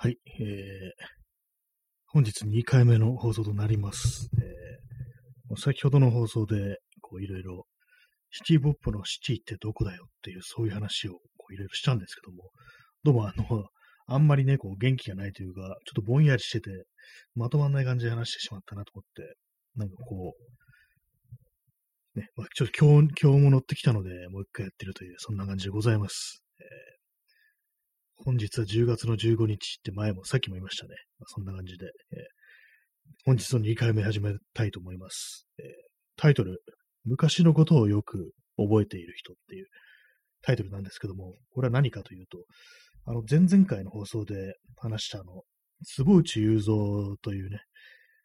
はい、えー、本日2回目の放送となります。えー、先ほどの放送で、こういろいろ、シティボップのシティってどこだよっていう、そういう話をこういろいろしたんですけども、どうもあの、あんまりね、こう元気がないというか、ちょっとぼんやりしてて、まとまんない感じで話してしまったなと思って、なんかこう、ね、まあ、ちょっと今日、今日も乗ってきたので、もう一回やってるという、そんな感じでございます。えー本日は10月の15日って前も、さっきも言いましたね。まあ、そんな感じで、えー本日の2回目始めたいと思います。えータイトル、昔のことをよく覚えている人っていうタイトルなんですけども、これは何かというと、あの、前々回の放送で話したあの、坪内雄三というね、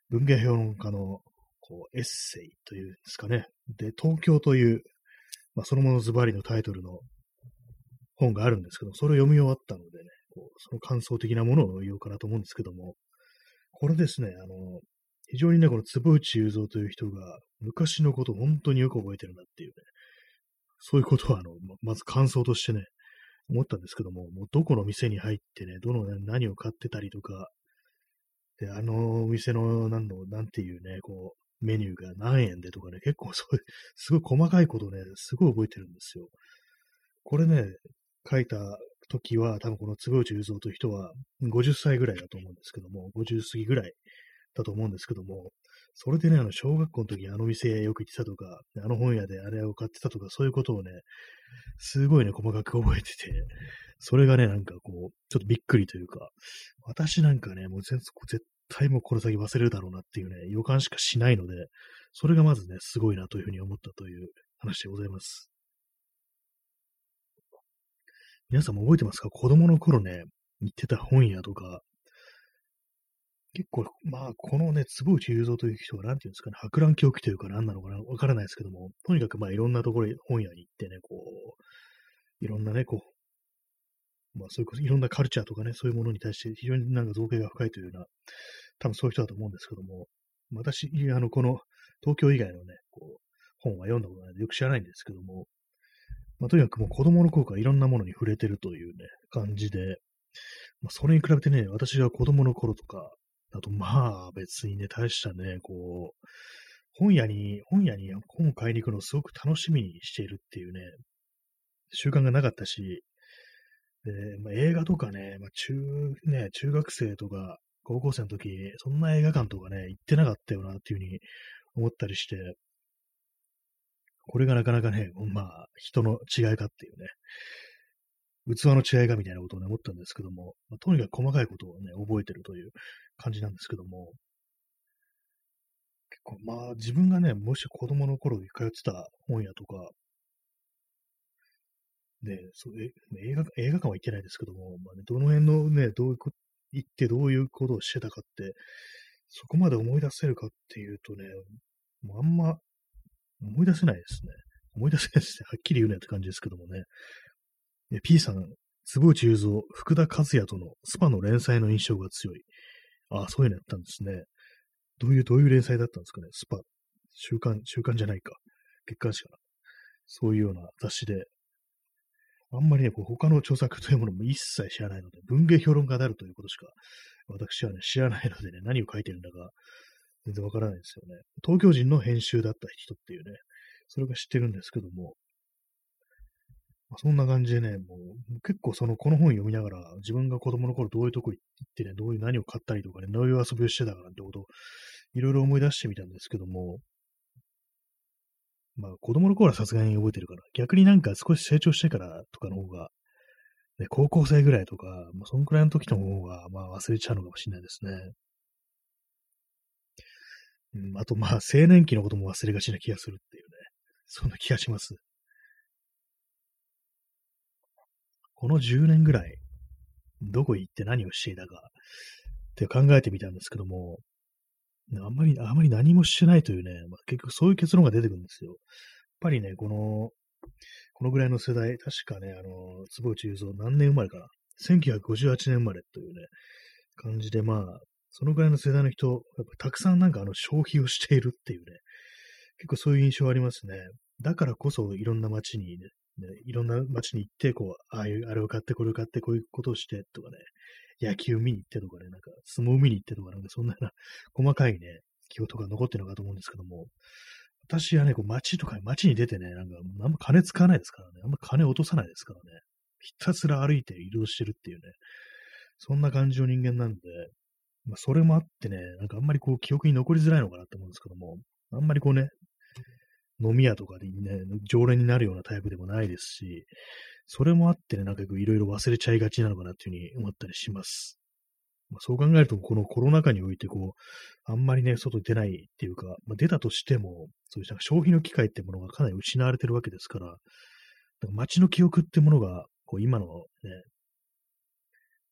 文芸評論家のこうエッセイというんですかね。で、東京という、まあ、そのものズバリのタイトルの本があるんですけど、それを読み終わったのでね、こうその感想的なものを言おうかなと思うんですけども、これですね、あの、非常にね、この坪内雄三という人が昔のことを本当によく覚えてるなっていうね、そういうことは、あの、ままず感想としてね、思ったんですけども、もうどこの店に入ってね、どの何を買ってたりとか、で、あのお店の、なんの、なんていうね、こう、メニューが何円でとかね、結構そういう、すごい細かいことをね、すごい覚えてるんですよ。これね、書いた時は、多分この坪内雄三という人は50歳ぐらいだと思うんですけども、50過ぎぐらいだと思うんですけども、それでね、あの、小学校の時にあの店よく行ってたとか、あの本屋であれを買ってたとか、そういうことをね、すごいね、細かく覚えてて、それがね、なんかこう、ちょっとびっくりというか、私なんかね、もう絶対もうこの先忘れるだろうなっていうね、予感しかしないので、それがまずね、すごいなというふうに思ったという話でございます。皆さんも覚えてますか？子供の頃ね、行ってた本屋とか、結構、まあ、このね、坪内雄三という人が、なんていうんですかね、博覧狂気というか何なのかな、わからないですけども、とにかくまあ、いろんなところに本屋に行ってね、こう、いろんなね、こう、まあ、そういうこと、いろんなカルチャーとかね、そういうものに対して非常になんか造形が深いというような、多分そういう人だと思うんですけども、私、あの、この、東京以外のね、こう、本は読んだことないのでよく知らないんですけども、まあ、とにかくもう子供の頃からいろんなものに触れてるというね、感じで、まあ、それに比べてね、私が子供の頃とか、だとまあ別にね、大したね、こう、本屋に、本屋に本を買いに行くのをすごく楽しみにしているっていうね、習慣がなかったし、で、まあ、映画とかね、まあ、中、ね、中学生とか高校生の時、そんな映画館とかね、行ってなかったよなっていうふうに思ったりして、これがなかなかね、まあ、人の違いかっていうね、器の違いかみたいなことをね、思ったんですけども、まあ、とにかく細かいことをね、覚えてるという感じなんですけども、結構、まあ、自分がね、もし子供の頃に通ってた本屋とか、ね、そうえ映画映画館は行ってないですけども、まあね、どの辺のね、どういうこ行ってどういうことをしてたかって、そこまで思い出せるかっていうとね、もうあんま思い出せないですね。思い出せないですね。はっきり言うねって感じですけどもね。P さん、坪内雄三、福田和也とのスパの連載の印象が強い。ああ、そういうのやったんですね。どういう、どういう連載だったんですかね。スパ。週刊、週刊じゃないか。月刊誌かな。そういうような雑誌で。あんまりね、こう他の著作というものも一切知らないので、文芸評論家であるということしか、私はね、知らないのでね、何を書いてるんだか、全然わからないですよね。東京人の編集だった人っていうね、それが知ってるんですけども、まあ、そんな感じでね、もう結構その、この本読みながら、自分が子供の頃どういうとこ行ってね、どういう何を買ったりとかね、どういう遊びをしてたかなんてことを、いろいろ思い出してみたんですけども、まあ子供の頃はさすがに覚えてるから、逆になんか少し成長してからとかの方が、ね、高校生ぐらいとか、まあそんくらいの時の方が、まあ忘れちゃうのかもしれないですね。うん、あとまあ青年期のことも忘れがちな気がするっていうね、そんな気がします。この10年ぐらい、どこ行って何をしていたかって考えてみたんですけども、あんまり、あまり何もしてないというね、まあ、結局そういう結論が出てくるんですよ。やっぱりね、この、このぐらいの世代、確かね、あの、坪内雄三何年生まれかな。1958年生まれというね、感じで、まあ、そのぐらいの世代の人、やっぱたくさんなんかあの消費をしているっていうね、結構そういう印象ありますね。だからこそいろんな街にね、ねいろんな街に行って、こう、ああいう、あれを買って、これを買って、こういうことをして、とかね、野球見に行ってとかね、なんか相撲見に行ってとか、なんかそんな細かいね、記憶とか残ってるのかと思うんですけども、私はね、こう街とか、街に出てね、なんか、あんま金使わないですからね、あんま金落とさないですからね、ひたすら歩いて移動してるっていうね、そんな感じの人間なんで、まあ、それもあってね、なんかあんまりこう記憶に残りづらいのかなって思うんですけども、あんまりこうね、飲み屋とかでね、常連になるようなタイプでもないですし、それもあってね、なんかいろいろ忘れちゃいがちなのかなっていうふうに思ったりします。まあ、そう考えると、このコロナ禍において、こう、あんまりね、外出ないっていうか、まあ、出たとしても、そういう消費の機会ってものがかなり失われてるわけですから、街の記憶ってものが、こう、今のね、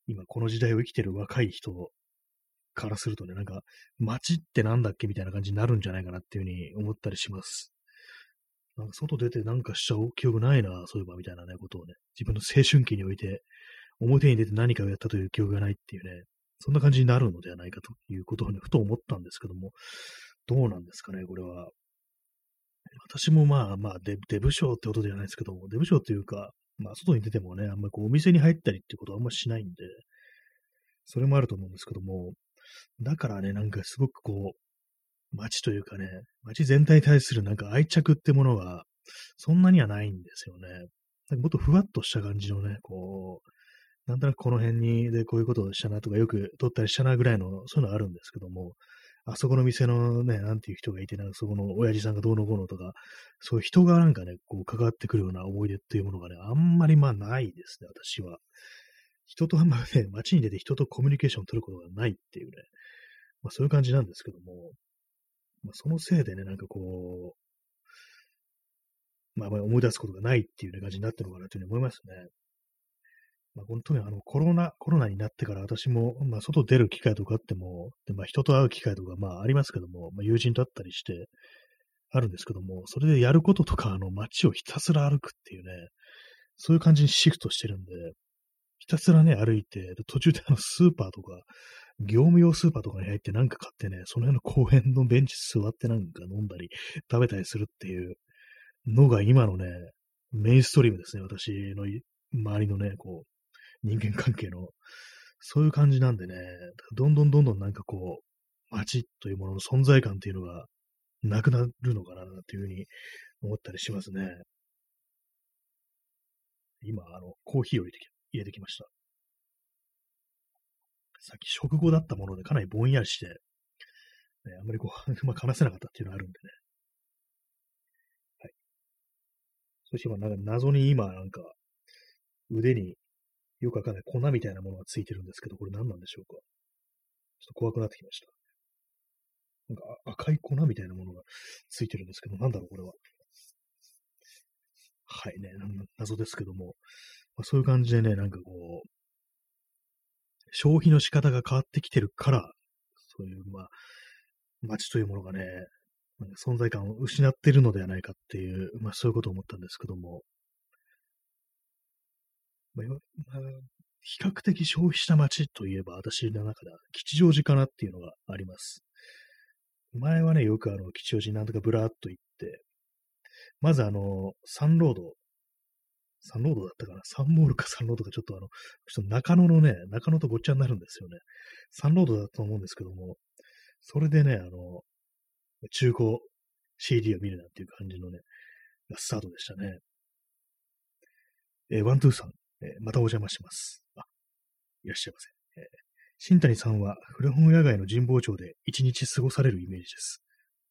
今この時代を生きてる若い人からするとね、なんか、街ってなんだっけみたいな感じになるんじゃないかなっていうふうに思ったりします。なんか外出てなんかしちゃう記憶ないな、そういえばみたいなね、ことをね、自分の青春期において、表に出て何かをやったという記憶がないっていうね、そんな感じになるのではないかということをね、ふと思ったんですけども、どうなんですかね、これは。私もまあまあデ、デブ賞ってことではないですけども、デブ賞っていうか、まあ、外に出てもね、あんまりこう、お店に入ったりっていうことはあんまりしないんで、それもあると思うんですけども、だからね、なんかすごくこう、街というかね、街全体に対するなんか愛着ってものが、そんなにはないんですよね。なんかもっとふわっとした感じのね、こう、なんとなくこの辺にでこういうことをしたなとかよく撮ったりしたなぐらいの、そういうのあるんですけども、あそこの店のね、なんていう人がいて、なんかそこの親父さんがどうのこうのとか、そういう人がなんかね、こう関わってくるような思い出っていうものがね、あんまりまあないですね、私は。人とあんまね、街に出て人とコミュニケーションを取ることがないっていうね、まあそういう感じなんですけども、まあそのせいでね、なんかこう、まあまあ思い出すことがないっていう、ね、感じになってるのかなというふうに思いますね。まあ、本当にあのコロナ、コロナになってから私も、まあ、外出る機会とかあっても、でまあ、人と会う機会とか、まあ、ありますけども、まあ、友人と会ったりして、あるんですけども、それでやることとか、あの、街をひたすら歩くっていうね、そういう感じにシフトしてるんで、たすらね、歩いて、途中であの、スーパーとか、業務用スーパーとかに入ってなんか買ってね、その辺の公園のベンチ座ってなんか飲んだり、食べたりするっていうのが今のね、メインストリームですね、私の周りのね、こう、人間関係の、そういう感じなんでね、どんどんどんどんなんかこう、街というものの存在感っていうのがなくなるのかなっていうふうに思ったりしますね。今、あの、コーヒーを入れてき入れてきました。さっき食後だったものでかなりぼんやりして、ね、あんまりこう、う まく話せなかったっていうのがあるんでね。はい。そして今、なんか謎に今、なんか、腕によくわかんない粉みたいなものがついてるんですけど、これ何なんでしょうかちょっと怖くなってきました。なんか赤い粉みたいなものがついてるんですけど、なんだろう、これは。はいね、謎ですけども、まあ、そういう感じでね、なんかこう、消費の仕方が変わってきてるから、そういう、まあ、街というものがね、存在感を失ってるのではないかっていう、まあそういうことを思ったんですけども、まあ、比較的消費した街といえば、私の中では吉祥寺かなっていうのがあります。前はね、よくあの、吉祥寺なんとかブラーっと行って、まずあの、サンロード、サンロードだったかな？サンモールかサンロードかちょっとあの、ちょっと中野のね、中野とごっちゃになるんですよね。サンロードだと思うんですけども、それでね、あの、中古 CD を見るなんていう感じのね、スタートでしたね。えー、ワントゥーさん、えー、またお邪魔します。あ、いらっしゃいませ。えー、新谷さんは古本屋街の神保町で一日過ごされるイメージです。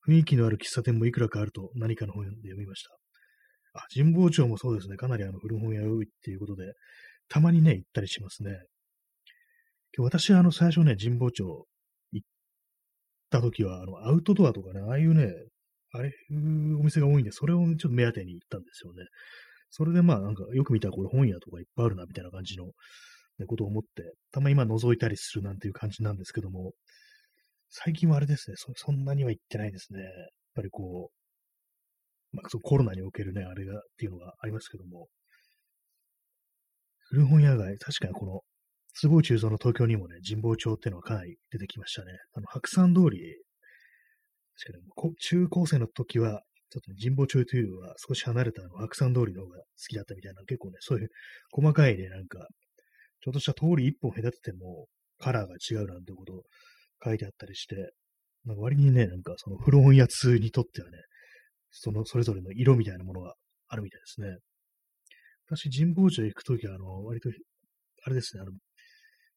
雰囲気のある喫茶店もいくらかあると何かの本で読みました。あ、神保町もそうですね。かなりあの古本屋多いっていうことで、たまにね、行ったりしますね。今日私はあの最初ね、神保町行った時は、あの、アウトドアとかね、ああいうね、あれお店が多いんで、それをちょっと目当てに行ったんですよね。それでまあなんかよく見たらこれ本屋とかいっぱいあるなみたいな感じの、ね、ことを思って、たまに今覗いたりするなんていう感じなんですけども、最近はあれですね、そそんなには行ってないですね。やっぱりこう、まあ、そのコロナにおけるね、あれがっていうのがありますけども、古本屋街、確かにこの、坪内中蔵の東京にもね、神保町っていうのはかなり出てきましたね。あの、白山通り、確かに中高生の時は、ちょっと、ね、神保町というのは少し離れたあの白山通りの方が好きだったみたいな、結構ね、そういう細かいね、なんか、ちょっとした通り一本隔ててもカラーが違うなんてこと書いてあったりして、なんか割にね、なんかその古本屋通にとってはね、そのそれぞれの色みたいなものがあるみたいですね。私、神保町行くときは、あの、割と、あれですね、あの、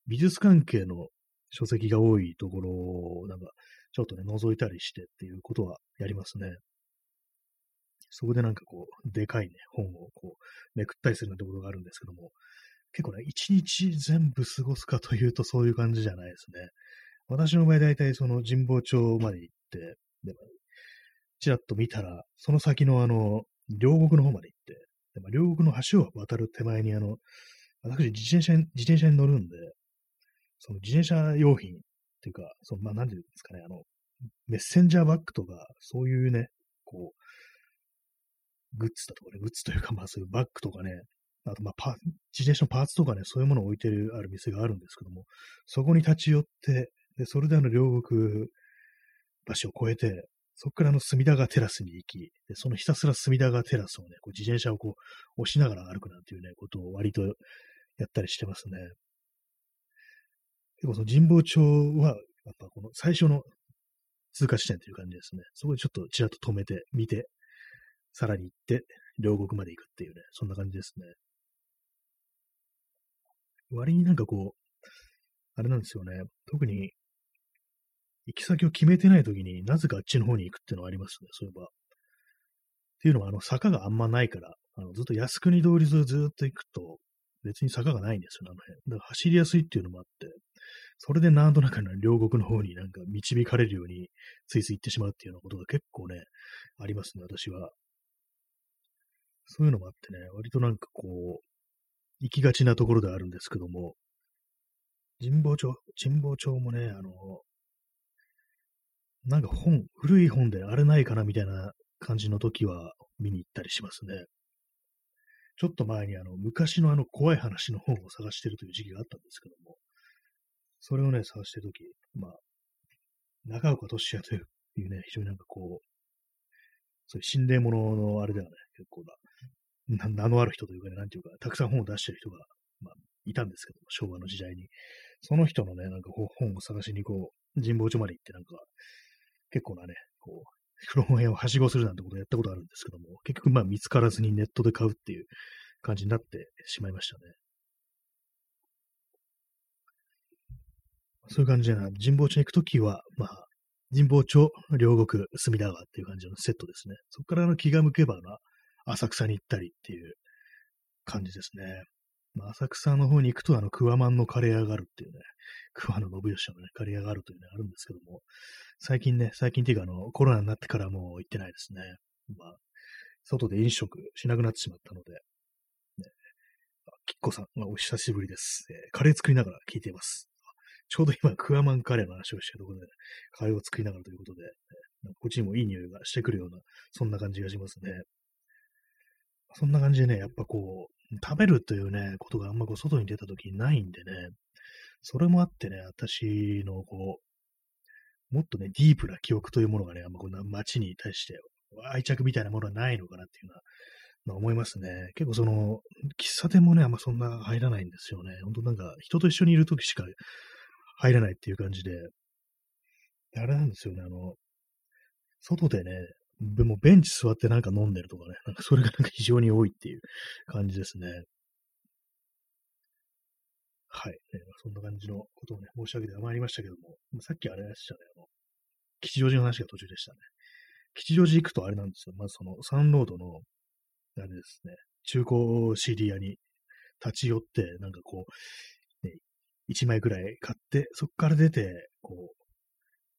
美術関係の書籍が多いところを、なんか、ちょっとね、覗いたりしてっていうことはやりますね。そこでなんかこう、でかいね、本をこう、めくったりするなんてことがあるんですけども、結構ね、一日全部過ごすかというとそういう感じじゃないですね。私の場合大体その神保町まで行って、でちらっと見たら、その先のあの、両国の方まで行って、でまあ両国の橋を渡る手前にあの、私自転車に、自転車に乗るんで、その自転車用品っていうか、そのまあ、なんていうんですかね、あの、メッセンジャーバッグとか、そういうね、こう、グッズだとかね、グッズというか、まあそういうバッグとかね、あと、まあ、パ、自転車のパーツとかね、そういうものを置いてる、ある店があるんですけども、そこに立ち寄って、で、それであの、両国橋を越えて、そこからあの、隅田川テラスに行き、で、そのひたすら隅田川テラスをね、こう自転車をこう、押しながら歩くなんていうね、ことを割とやったりしてますね。結構その神保町は、やっぱこの最初の通過地点という感じですね。そこでちょっとちらっと止めて、見て、さらに行って、両国まで行くっていうね、そんな感じですね。割になんかこう、あれなんですよね。特に、行き先を決めてない時になぜかあっちの方に行くっていうのはありますね、そういえば。っていうのは、あの、坂があんまないから、あのずっと靖国通り沿いずっと行くと、別に坂がないんですよ、あの辺。だから走りやすいっていうのもあって、それでなんとなく両国の方になんか導かれるようについつい行ってしまうっていうようなことが結構ね、ありますね、私は。そういうのもあってね、割となんかこう、行きがちなところであるんですけども、神保町、神保町もね、あの、なんか本、古い本であれないかなみたいな感じの時は見に行ったりしますね。ちょっと前にあの、昔のあの怖い話の本を探してるという時期があったんですけども、それをね、探してる時、まあ、中岡俊也というね、非常になんかこう、そういう心霊もののあれではね、結構な、名のある人というかね、なんていうか、たくさん本を出してる人が、まあ、いたんですけども、昭和の時代に。その人のね、なんか本を探しにこう、神保町まで行ってなんか、結構なね、こう、古本屋をはしごするなんてことをやったことあるんですけども、結局まあ見つからずにネットで買うっていう感じになってしまいましたね。そういう感じでな、神保町に行くときは、まあ、神保町、両国、隅田川っていう感じのセットですね。そこからの気が向けばな、浅草に行ったりっていう感じですね。まあ、浅草の方に行くと、あの、クワマンのカレー屋があるっていうね、桑野信義のね、カレー屋があるというね、あるんですけども、最近ね、最近っていうか、あの、コロナになってからもう行ってないですね。まあ、外で飲食しなくなってしまったので、ね、きっこさん、まあ、お久しぶりです、えー、カレー作りながら聞いています。ちょうど今、クワマンカレーの話をしてるところで、ね、カレーを作りながらということで、ね、こっちにもいい匂いがしてくるような、そんな感じがしますね。そんな感じでね、やっぱこう、食べるというね、ことがあんまこう外に出た時にないんでね、それもあってね、私のこう、もっとね、ディープな記憶というものがね、あんまこんな街に対して愛着みたいなものはないのかなっていうのは、まあ、思いますね。結構その、喫茶店もね、あんまそんな入らないんですよね。本当なんか、人と一緒にいるときしか入らないっていう感じで、あれなんですよね、あの、外でね、でもベンチ座ってなんか飲んでるとかね、なんかそれがなんか非常に多いっていう感じですね。はい。ね、そんな感じのことをね、申し上げてまいりましたけども、さっきあれでしたね、あの、吉祥寺の話が途中でしたね。吉祥寺行くとあれなんですよ。まずそのサンロードの、あれですね、中古 CD 屋に立ち寄って、なんかこう、ね、1枚くらい買って、そこから出て、こう、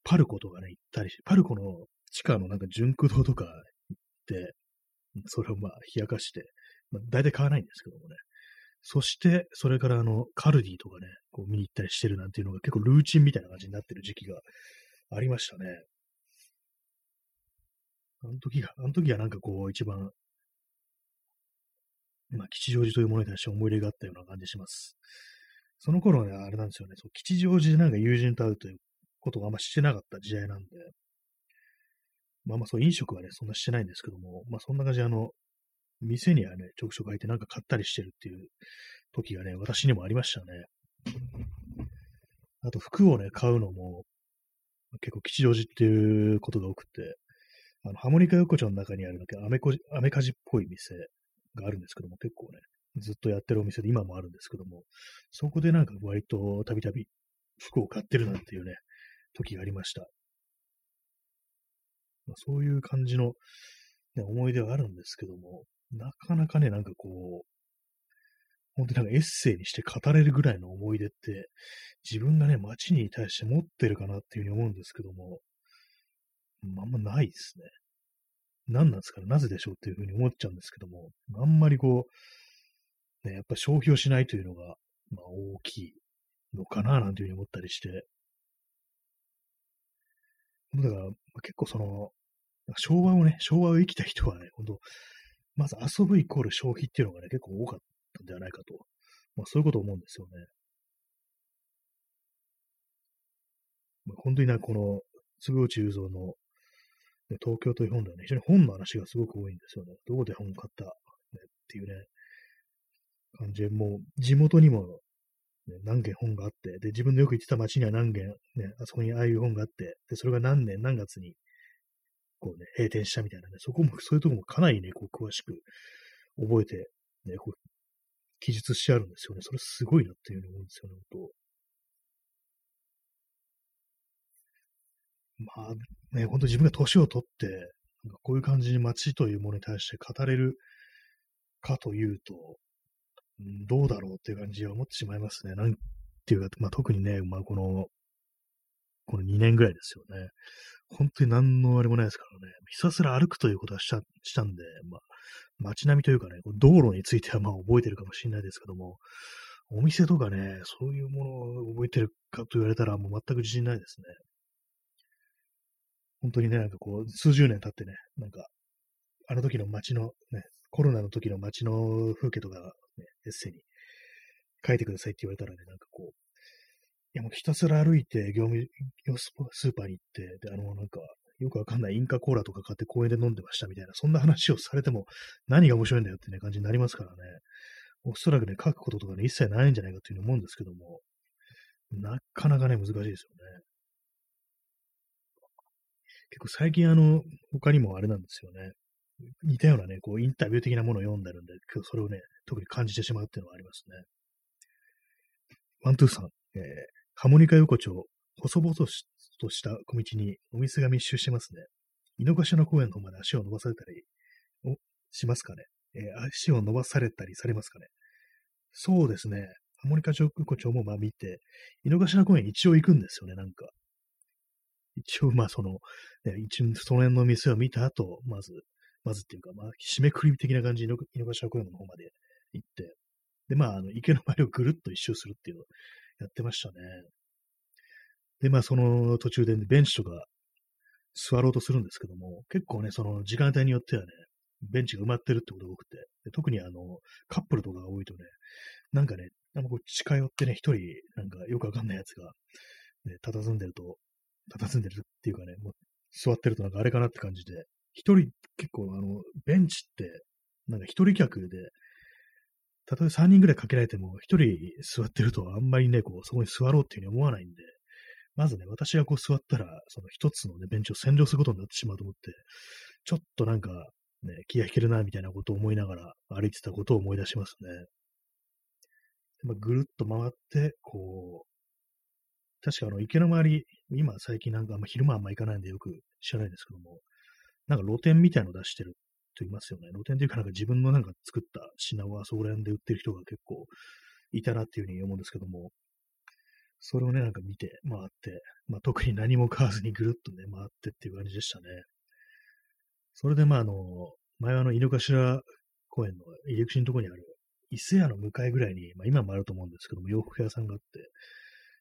パルコとかね、行ったりしてパルコの地下のなんか純駆動とか行って、それをまあ冷やかして、まあ、大体買わないんですけどもね。そして、それからあの、カルディとかね、こう見に行ったりしてるなんていうのが結構ルーチンみたいな感じになってる時期がありましたね。あの時が、あの時はなんかこう一番、まあ吉祥寺というものに対して思い入れがあったような感じします。その頃はね、あれなんですよね、そう吉祥寺でなんか友人と会うということがあんましてなかった時代なんで、まあまあそう飲食はね、そんなしてないんですけども、まあそんな感じであの、店にはね、ちょくちょく入ってなんか買ったりしてるっていう時がね、私にもありましたね。あと服をね、買うのも、結構吉祥寺っていうことが多くて、あの、ハモニカ横丁の中にある、アメコジ、アメカジっぽい店があるんですけども、結構ね、ずっとやってるお店で今もあるんですけども、そこでなんか割とたびたび服を買ってるなんていうね、時がありました。まあ、そういう感じの、ね、思い出はあるんですけども、なかなかね、なんかこう、本当になんかエッセイにして語れるぐらいの思い出って、自分がね、街に対して持ってるかなっていうふうに思うんですけども、まあんまないですね。何なんですかね、なぜでしょうっていうふうに思っちゃうんですけども、あんまりこう、ね、やっぱ消費をしないというのが、まあ大きいのかな、なんていうふうに思ったりして、だから、結構その、昭和をね、昭和を生きた人はね、本当まず遊ぶイコール消費っていうのがね、結構多かったんではないかと。まあそういうこと思うんですよね。まあ、本当にな、この、坪内雄三の、ね、東京という本ではね、非常に本の話がすごく多いんですよね。どこで本を買った、ね、っていうね、感じで、もう地元にもね、何件本があって、で、自分のよく行ってた街には何件、ね、あそこにああいう本があって、で、それが何年何月に、こうね、閉店したみたいなね、そこも、そういうとこもかなりね、こう、詳しく覚えて、ね、こう、記述してあるんですよね。それすごいなっていうふうに思うんですよね、本当まあ、ね、本当自分が年を取って、なんかこういう感じに街というものに対して語れるかというと、どうだろうっていう感じは思ってしまいますね。なんていうか、まあ、特にね、まあ、この、この2年ぐらいですよね。本当に何のあれもないですからね。ひたすら歩くということはしたしたんで、まあ、街並みというかね、道路についてはまあ覚えてるかもしれないですけども、お店とかね、そういうものを覚えてるかと言われたらもう全く自信ないですね。本当にね、なんかこう、数十年経ってね、なんか、あの時の街のね、コロナの時の街の風景とか、ね、エッセイに書いてくださいって言われたらね、なんかこう、いやもうひたすら歩いて業務用スーパーに行って、で、あの、なんか、よくわかんないインカコーラとか買って公園で飲んでましたみたいな、そんな話をされても何が面白いんだよってね、感じになりますからね。おそらくね、書くこととかね、一切ないんじゃないかというふうに思うんですけども、なかなかね、難しいですよね。結構最近あの、他にもあれなんですよね。似たようなね、こう、インタビュー的なものを読んでるんで、今日それをね、特に感じてしまうっていうのがありますね。ワントゥーさん、えー、ハモニカ横丁、細々とした小道にお店が密集してますね。井の頭公園の方まで足を伸ばされたり、お、しますかね。えー、足を伸ばされたりされますかね。そうですね。ハモニカ横丁もまあ見て、井の頭公園一応行くんですよね、なんか。一応、まあその、ね、一応その辺の店を見た後、まず、まずっていうか、まあ、締めくり的な感じで井の頭公園の方まで行って、で、まあ、あの、池の周りをぐるっと一周するっていうのをやってましたね。で、まあ、その途中で、ね、ベンチとか座ろうとするんですけども、結構ね、その時間帯によってはね、ベンチが埋まってるってことが多くて、で特にあの、カップルとかが多いとね、なんかね、あのこう近寄ってね、一人、なんかよくわかんないやつが、ね、佇んでると、佇んでるっていうかね、もう座ってるとなんかあれかなって感じで、一人、結構あの、ベンチって、なんか一人客で、たとえ3人ぐらいかけられても、一人座ってるとあんまりね、こう、そこに座ろうっていうふうに思わないんで、まずね、私がこう座ったら、その一つのね、ベンチを占領することになってしまうと思って、ちょっとなんか、ね、気が引けるな、みたいなことを思いながら歩いてたことを思い出しますね。まあ、ぐるっと回って、こう、確かあの池の周り、今最近なんかあんま昼間あんま行かないんでよく知らないんですけども、なんか露店みたいの出してると言いますよね。露店というかなんか自分のなんか作った品をあそこら辺で売ってる人が結構いたなっていうふうに思うんですけども、それをね、なんか見て回って、まあ特に何も買わずにぐるっとね、回ってっていう感じでしたね。それでまああの、前はあの、井の頭公園の入り口のところにある伊勢屋の向かいぐらいに、まあ今もあると思うんですけども、洋服屋さんがあって、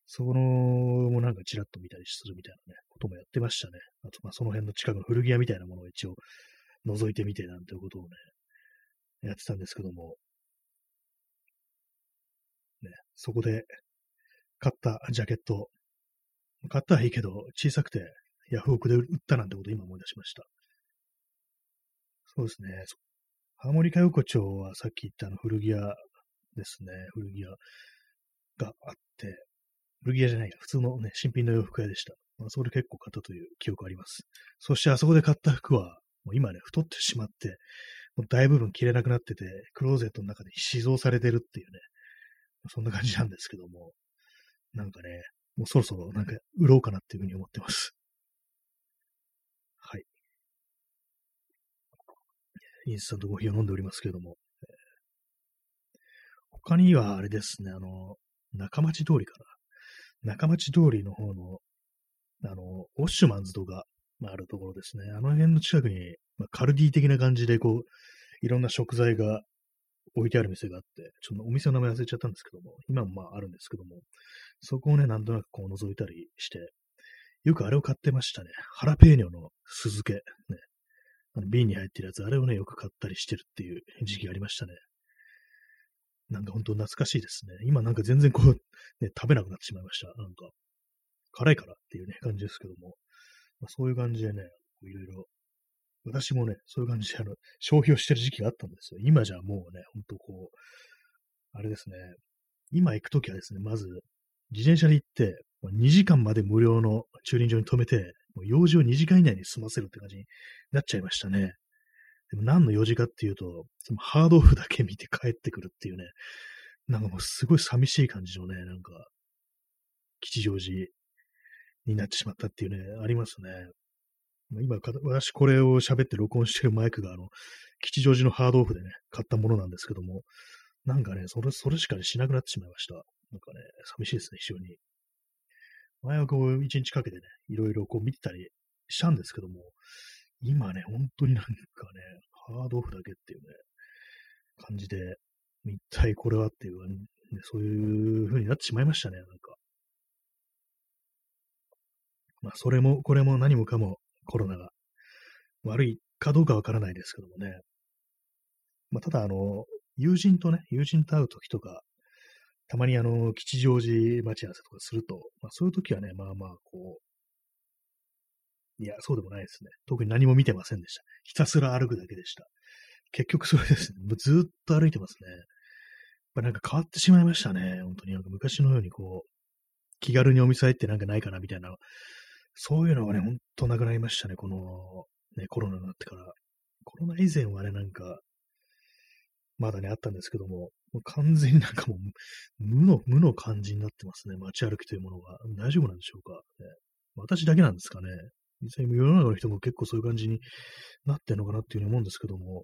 そこのもなんかちらっと見たりするみたいなね、こともやってましたね。あと、まあ、その辺の近くの古着屋みたいなものを一応覗いてみてなんていうことをね、やってたんですけども、ね、そこで買ったジャケット、買ったはいいけど、小さくてヤフオクで売ったなんてことを今思い出しました。そうですね。ハーモニカ横丁はさっき言ったあの古着屋ですね。古着屋があって、古着屋じゃないや、普通のね、新品の洋服屋でした。まあ、そこで結構買ったという記憶あります。そしてあそこで買った服は、もう今ね、太ってしまって、もう大部分着れなくなってて、クローゼットの中で死蔵されてるっていうね、そんな感じなんですけども、なんかね、もうそろそろなんか売ろうかなっていうふうに思ってます。はい。インスタントコーヒーを飲んでおりますけども、他にはあれですね、あの、中町通りかな。中町通りの方の、あの、オッシュマンズとか、まあ、あるところですね。あの辺の近くに、まあ、カルディ的な感じで、こう、いろんな食材が置いてある店があって、ちょっとお店の名前忘れちゃったんですけども、今もまああるんですけども、そこをね、なんとなくこう覗いたりして、よくあれを買ってましたね。ハラペーニョの酢漬け。ね。あの瓶に入ってるやつ、あれをね、よく買ったりしてるっていう時期がありましたね。なんか本当懐かしいですね。今なんか全然こう、ね、食べなくなってしまいました。なんか、辛いからっていうね、感じですけども。まあ、そういう感じでね、いろいろ、私もね、そういう感じであの消費をしてる時期があったんですよ。今じゃもうね、ほんとこう、あれですね、今行くときはですね、まず、自転車で行って、2時間まで無料の駐輪場に止めて、もう用事を2時間以内に済ませるって感じになっちゃいましたね。でも何の用事かっていうと、そのハードオフだけ見て帰ってくるっていうね、なんかもうすごい寂しい感じのね、なんか、吉祥寺になってしまったっていうね、ありますね。今、私これを喋って録音してるマイクが、あの、吉祥寺のハードオフでね、買ったものなんですけども、なんかね、それ、それしかしなくなってしまいました。なんかね、寂しいですね、非常に。前はこう、一日かけてね、いろいろこう見てたりしたんですけども、今ね、本当になんかね、ハードオフだけっていうね、感じで、一体これはっていう、ね、そういう風になってしまいましたね、なんか。まあ、それも、これも何もかもコロナが悪いかどうかわからないですけどもね。まあ、ただ、あの、友人とね、友人と会うときとか、たまにあの、吉祥寺待ち合わせとかすると、まあ、そういうときはね、まあまあ、こう、いや、そうでもないですね。特に何も見てませんでした。ひたすら歩くだけでした。結局それですね。もうずっと歩いてますね。やっぱなんか変わってしまいましたね。本当になんか昔のようにこう、気軽にお店入ってなんかないかなみたいなそういうのがね、ほんとなくなりましたね、この、ね、コロナになってから。コロナ以前はね、なんか、まだね、あったんですけども、もう完全になんかもう、無の、無の感じになってますね、街歩きというものが。大丈夫なんでしょうか、ね、私だけなんですかね。実際世の中の人も結構そういう感じになってんのかなっていうふうに思うんですけども。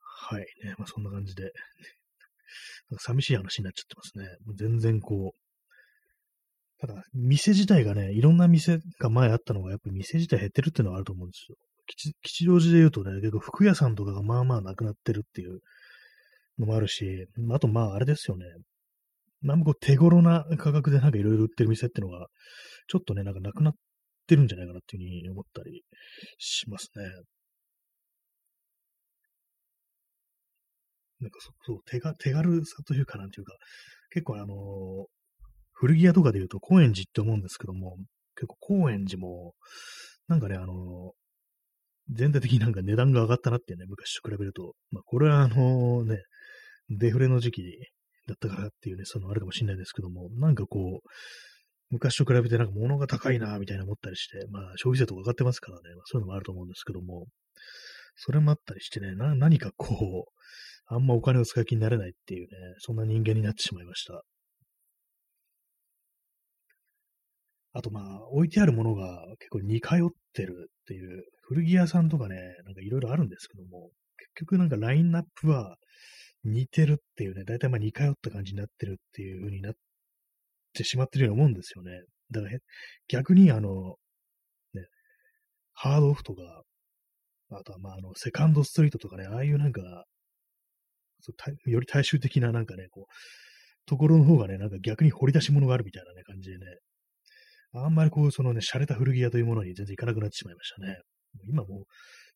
はい、ね、まあそんな感じで、寂しい話になっちゃってますね。全然こう、ただ、店自体がね、いろんな店が前あったのが、やっぱり店自体減ってるっていうのはあると思うんですよ。吉吉祥寺で言うとね、結構服屋さんとかがまあまあなくなってるっていうのもあるし、あとまああれですよね。なんもこう手頃な価格でなんかいろいろ売ってる店ってのが、ちょっとね、なんかなくなってるんじゃないかなっていうふうに思ったりしますね。なんかそう、手が手軽さというかなんていうか、結構あのー、古着屋とかで言うと高円寺って思うんですけども、結構高円寺も、なんかね、あの、全体的になんか値段が上がったなってね、昔と比べると、まあ、これはあのね、デフレの時期だったからっていうね、そのあるかもしれないですけども、なんかこう、昔と比べてなんか物が高いな、みたいな思ったりして、まあ消費税とか上がってますからね、まあ、そういうのもあると思うんですけども、それもあったりしてね、な何かこう、あんまお金を使い気になれないっていうね、そんな人間になってしまいました。あとまあ、置いてあるものが結構似通ってるっていう、古着屋さんとかね、なんかいろいろあるんですけども、結局なんかラインナップは似てるっていうね、だいたいまあ似通った感じになってるっていう風になってしまってるようなもんですよね。だから逆にあの、ね、ハードオフとか、あとはまああの、セカンドストリートとかね、ああいうなんか、より大衆的ななんかね、こう、ところの方がね、なんか逆に掘り出し物があるみたいなね、感じでね、あんまりこう、そのね、洒落た古着屋というものに全然行かなくなってしまいましたね。今もう、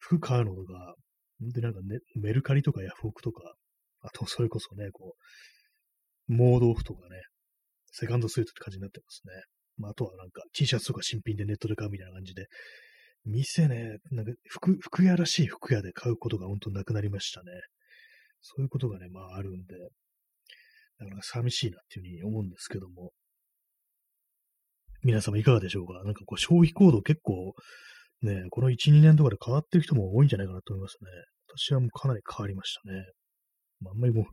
服買うのとか、本当になんかね、メルカリとかヤフオクとか、あとそれこそね、こう、盲豆腐とかね、セカンドスイートって感じになってますね。まあ、あとはなんか T シャツとか新品でネットで買うみたいな感じで、店ね、なんか服、服屋らしい服屋で買うことが本当なくなりましたね。そういうことがね、まああるんで、なかなか寂しいなっていうふうに思うんですけども。皆様いかがでしょうか？なんかこう消費行動結構ね、この1、2年とかで変わってる人も多いんじゃないかなと思いますね。私はもうかなり変わりましたね。まあ、んまりもう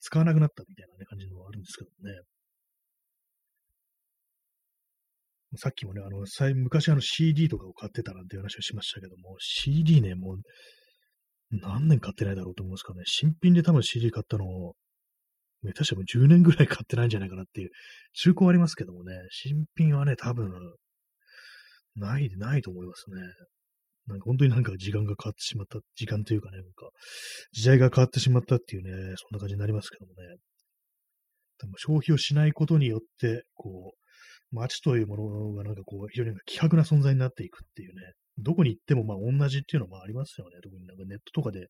使わなくなったみたいな、ね、感じのはあるんですけどね。さっきもね、あの、昔あの CD とかを買ってたなんていう話をしましたけども、CD ね、もう何年買ってないだろうと思うんですかね。新品で多分 CD 買ったのを、ね、確かも10年ぐらい買ってないんじゃないかなっていう、中古ありますけどもね、新品はね、多分、ない、ないと思いますね。なんか本当になんか時間が変わってしまった、時間というかね、なんか、時代が変わってしまったっていうね、そんな感じになりますけどもね。多分消費をしないことによって、こう、街というものがなんかこう、非常に希薄な存在になっていくっていうね、どこに行ってもまあ同じっていうのもありますよね。特になんかネットとかで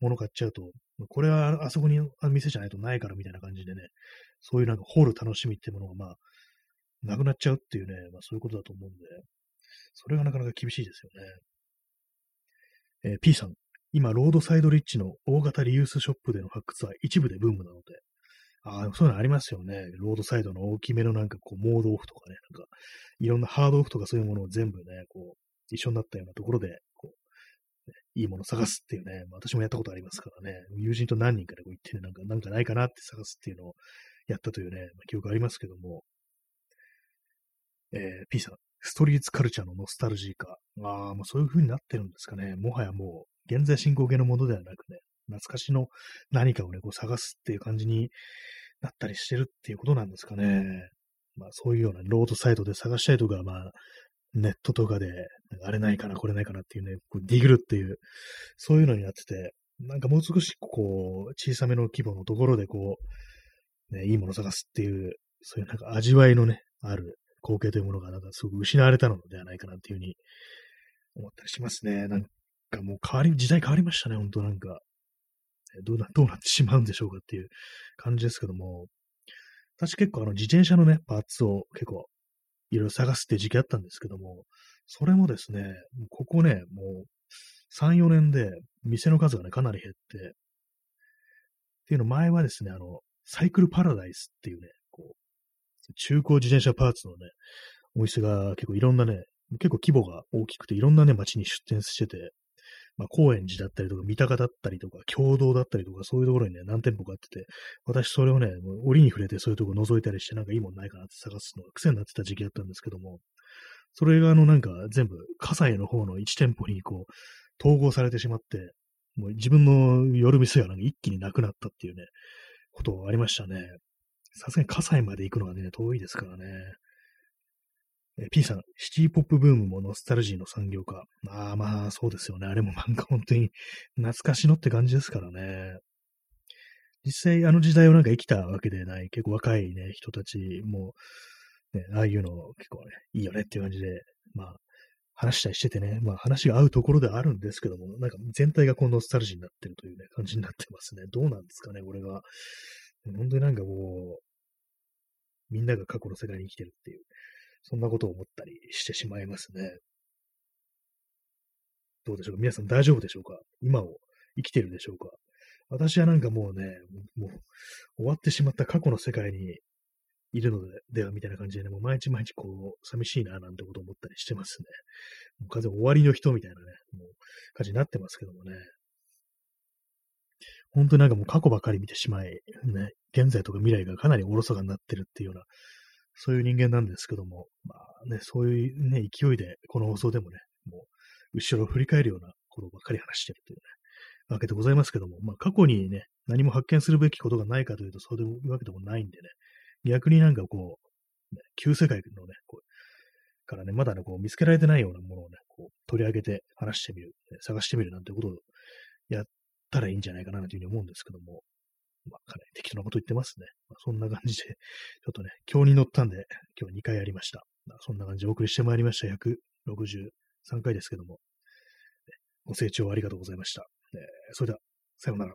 物買っちゃうと、これはあそこにあ店じゃないとないからみたいな感じでね、そういうなんか掘る楽しみってものがまあ、なくなっちゃうっていうね、まあそういうことだと思うんで、それがなかなか厳しいですよね。えー、P さん、今、ロードサイドリッチの大型リユースショップでの発掘は一部でブームなので、ああ、そういうのありますよね。ロードサイドの大きめのなんかこう、モードオフとかね、なんか、いろんなハードオフとかそういうものを全部ね、こう、一緒になったようなところで、こう、ね、いいもの探すっていうね、まあ、私もやったことありますからね、友人と何人かでこう行ってね、なんか、なんかないかなって探すっていうのをやったというね、まあ、記憶ありますけども、えー、P さん、ストリートカルチャーのノスタルジー化。ああ、もうそういう風になってるんですかね。もはやもう、現在進行形のものではなくね、懐かしの何かをね、こう探すっていう感じになったりしてるっていうことなんですかね。まあそういうようなロードサイトで探したいとか、まあネットとかで、あれないかな、これないかなっていうね、こうディグルっていう、そういうのになってて、なんかもう少しこう、小さめの規模のところでこう、ね、いいもの探すっていう、そういうなんか味わいのね、ある光景というものがなんかすごく失われたのではないかなっていうふうに思ったりしますね。なんかもう変わり、時代変わりましたね、本当なんか。どうな、どうなってしまうんでしょうかっていう感じですけども、私結構あの自転車のね、パーツを結構いろいろ探すって時期あったんですけども、それもですね、ここね、もう3、4年で店の数がね、かなり減って、っていうの前はですね、あの、サイクルパラダイスっていうね、中古自転車パーツのね、お店が結構いろんなね、結構規模が大きくていろんなね、街に出店してて、まあ、高円寺だったりとか、三鷹だったりとか、共同だったりとか、そういうところにね、何店舗かあってて、私それをね、折に触れてそういうところ覗いたりして、なんかいいもんないかなって探すのが癖になってた時期だったんですけども、それがあのなんか全部、葛西の方の1店舗にこう、統合されてしまって、もう自分の夜店がなんか一気になくなったっていうね、ことありましたね。さすがに葛西まで行くのはね、遠いですからね。え P さん、シティポップブームもノスタルジーの産業化。まあまあ、そうですよね。あれもなんか本当に懐かしのって感じですからね。実際あの時代をなんか生きたわけでない、結構若いね、人たちも、ね、ああいうの結構ね、いいよねっていう感じで、まあ、話したりしててね、まあ話が合うところではあるんですけども、なんか全体がこのノスタルジーになってるというね、感じになってますね。どうなんですかね、これが。本当になんかもう、みんなが過去の世界に生きてるっていう、そんなことを思ったりしてしまいますね。どうでしょうか？皆さん大丈夫でしょうか？今を生きてるでしょうか？私はなんかもうね、もう終わってしまった過去の世界にいるのでではみたいな感じでね、もう毎日毎日こう、寂しいななんてことを思ったりしてますね。もう完全終わりの人みたいなね、もう感じになってますけどもね。本当になんかもう過去ばかり見てしまい、ね、現在とか未来がかなりおろそかになってるっていうような、そういう人間なんですけども、まあね、そういうね、勢いで、この放送でもね、もう、後ろを振り返るようなことばっかり話してるというね、わけでございますけども、まあ過去にね、何も発見するべきことがないかというと、そういうわけでもないんでね、逆になんかこう、ね、旧世界のね、こうからね、まだね、こう見つけられてないようなものをね、こう取り上げて話してみる、ね、探してみるなんてことをやったらいいんじゃないかなというふうに思うんですけども、まあ、かなり適当なこと言ってますね。まあ、そんな感じで、ちょっとね、今日に乗ったんで、今日2回やりました。まあ、そんな感じでお送りしてまいりました。163回ですけども、ご清聴ありがとうございました。えー、それでは、さようなら。